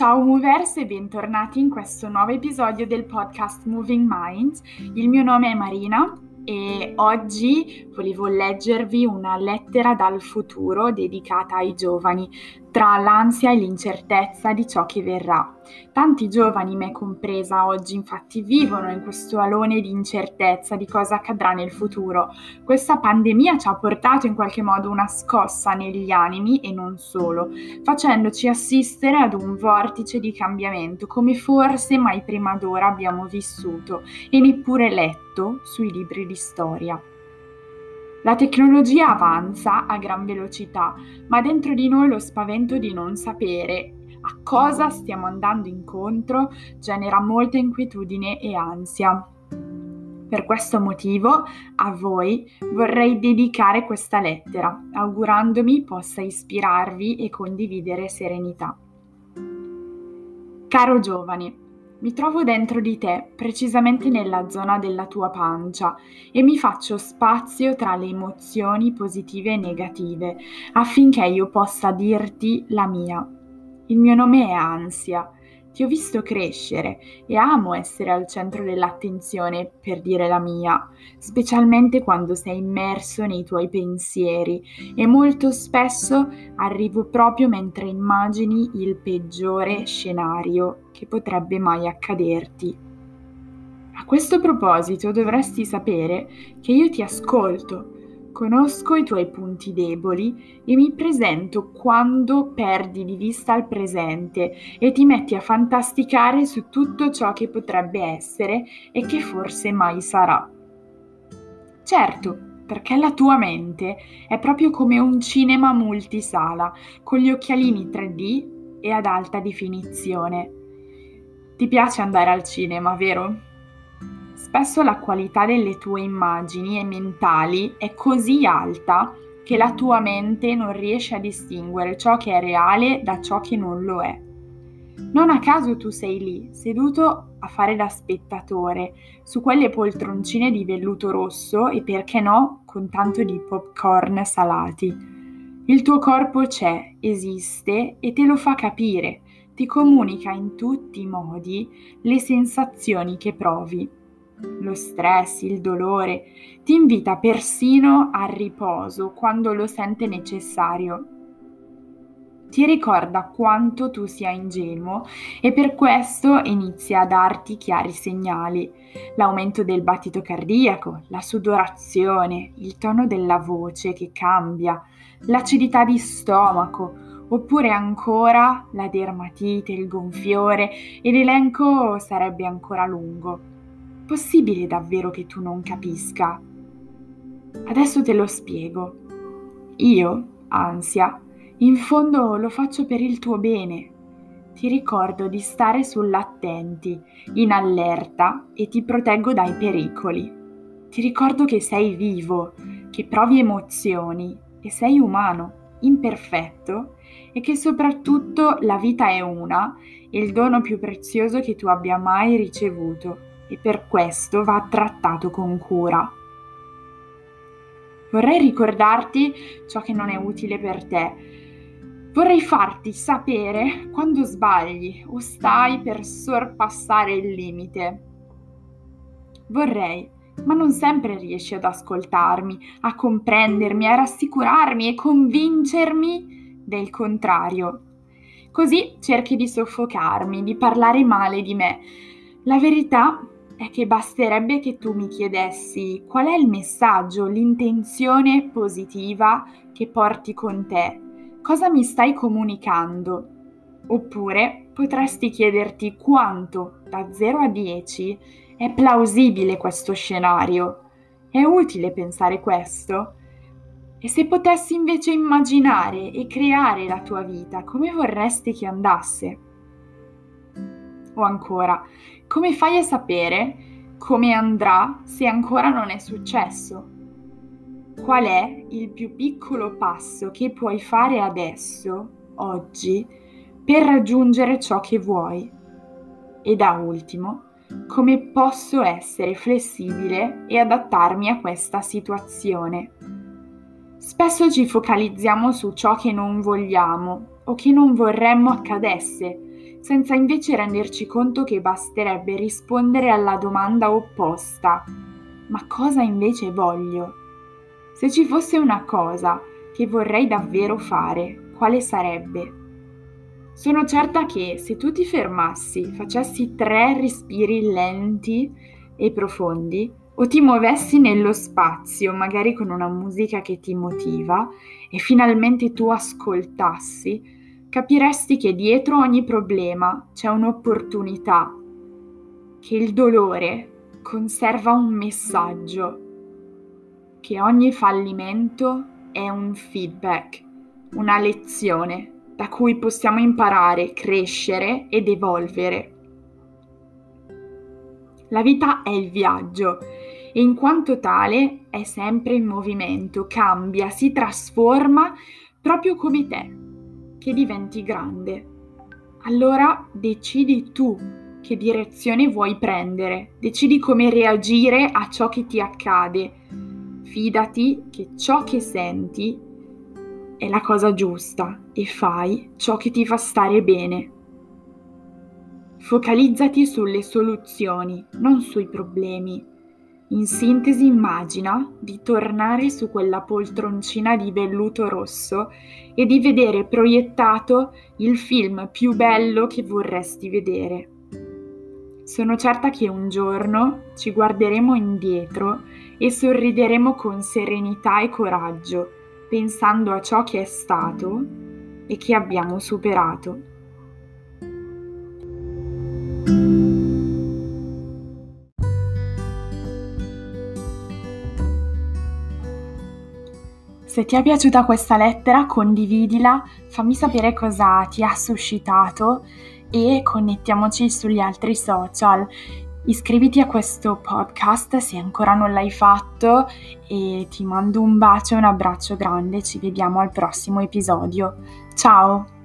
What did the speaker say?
Ciao Movers e bentornati in questo nuovo episodio del podcast Moving Minds. Il mio nome è Marina e oggi volevo leggervi una lettera dal futuro dedicata ai giovani, tra l'ansia e l'incertezza di ciò che verrà. Tanti giovani, me compresa, oggi infatti vivono in questo alone di incertezza di cosa accadrà nel futuro. Questa pandemia ci ha portato in qualche modo una scossa negli animi e non solo, facendoci assistere ad un vortice di cambiamento come forse mai prima d'ora abbiamo vissuto e neppure letto sui libri di storia. La tecnologia avanza a gran velocità, ma dentro di noi lo spavento di non sapere a cosa stiamo andando incontro genera molta inquietudine e ansia. Per questo motivo a voi vorrei dedicare questa lettera, augurandomi possa ispirarvi e condividere serenità. Caro giovane, mi trovo dentro di te, precisamente nella zona della tua pancia, e mi faccio spazio tra le emozioni positive e negative, affinché io possa dirti la mia. Il mio nome è Ansia ti ho visto crescere e amo essere al centro dell'attenzione per dire la mia, specialmente quando sei immerso nei tuoi pensieri e molto spesso arrivo proprio mentre immagini il peggiore scenario che potrebbe mai accaderti. A questo proposito dovresti sapere che io ti ascolto Conosco i tuoi punti deboli e mi presento quando perdi di vista il presente e ti metti a fantasticare su tutto ciò che potrebbe essere e che forse mai sarà. Certo, perché la tua mente è proprio come un cinema multisala, con gli occhialini 3D e ad alta definizione. Ti piace andare al cinema, vero? Spesso la qualità delle tue immagini e mentali è così alta che la tua mente non riesce a distinguere ciò che è reale da ciò che non lo è. Non a caso tu sei lì, seduto a fare da spettatore, su quelle poltroncine di velluto rosso e perché no, con tanto di popcorn salati. Il tuo corpo c'è, esiste e te lo fa capire, ti comunica in tutti i modi le sensazioni che provi lo stress, il dolore, ti invita persino al riposo quando lo sente necessario. Ti ricorda quanto tu sia ingenuo e per questo inizia a darti chiari segnali. L'aumento del battito cardiaco, la sudorazione, il tono della voce che cambia, l'acidità di stomaco, oppure ancora la dermatite, il gonfiore e l'elenco sarebbe ancora lungo. Possibile davvero che tu non capisca? Adesso te lo spiego. Io, ansia, in fondo lo faccio per il tuo bene. Ti ricordo di stare sull'attenti, in allerta e ti proteggo dai pericoli. Ti ricordo che sei vivo, che provi emozioni e sei umano, imperfetto e che soprattutto la vita è una, il dono più prezioso che tu abbia mai ricevuto e per questo va trattato con cura. Vorrei ricordarti ciò che non è utile per te. Vorrei farti sapere quando sbagli o stai per sorpassare il limite. Vorrei, ma non sempre riesci ad ascoltarmi, a comprendermi, a rassicurarmi e convincermi del contrario. Così cerchi di soffocarmi, di parlare male di me. La verità è che basterebbe che tu mi chiedessi qual è il messaggio, l'intenzione positiva che porti con te, cosa mi stai comunicando. Oppure potresti chiederti quanto, da 0 a 10, è plausibile questo scenario. È utile pensare questo? E se potessi invece immaginare e creare la tua vita, come vorresti che andasse? O ancora, come fai a sapere come andrà se ancora non è successo? Qual è il più piccolo passo che puoi fare adesso, oggi, per raggiungere ciò che vuoi? E da ultimo, come posso essere flessibile e adattarmi a questa situazione? Spesso ci focalizziamo su ciò che non vogliamo o che non vorremmo accadesse senza invece renderci conto che basterebbe rispondere alla domanda opposta. Ma cosa invece voglio? Se ci fosse una cosa che vorrei davvero fare, quale sarebbe? Sono certa che se tu ti fermassi, facessi tre respiri lenti e profondi, o ti muovessi nello spazio, magari con una musica che ti motiva, e finalmente tu ascoltassi, capiresti che dietro ogni problema c'è un'opportunità, che il dolore conserva un messaggio, che ogni fallimento è un feedback, una lezione da cui possiamo imparare, crescere ed evolvere. La vita è il viaggio e in quanto tale è sempre in movimento, cambia, si trasforma proprio come te che diventi grande. Allora decidi tu che direzione vuoi prendere, decidi come reagire a ciò che ti accade. Fidati che ciò che senti è la cosa giusta e fai ciò che ti fa stare bene. Focalizzati sulle soluzioni, non sui problemi. In sintesi immagina di tornare su quella poltroncina di velluto rosso e di vedere proiettato il film più bello che vorresti vedere. Sono certa che un giorno ci guarderemo indietro e sorrideremo con serenità e coraggio, pensando a ciò che è stato e che abbiamo superato. Se ti è piaciuta questa lettera, condividila, fammi sapere cosa ti ha suscitato e connettiamoci sugli altri social. Iscriviti a questo podcast se ancora non l'hai fatto e ti mando un bacio e un abbraccio grande. Ci vediamo al prossimo episodio. Ciao!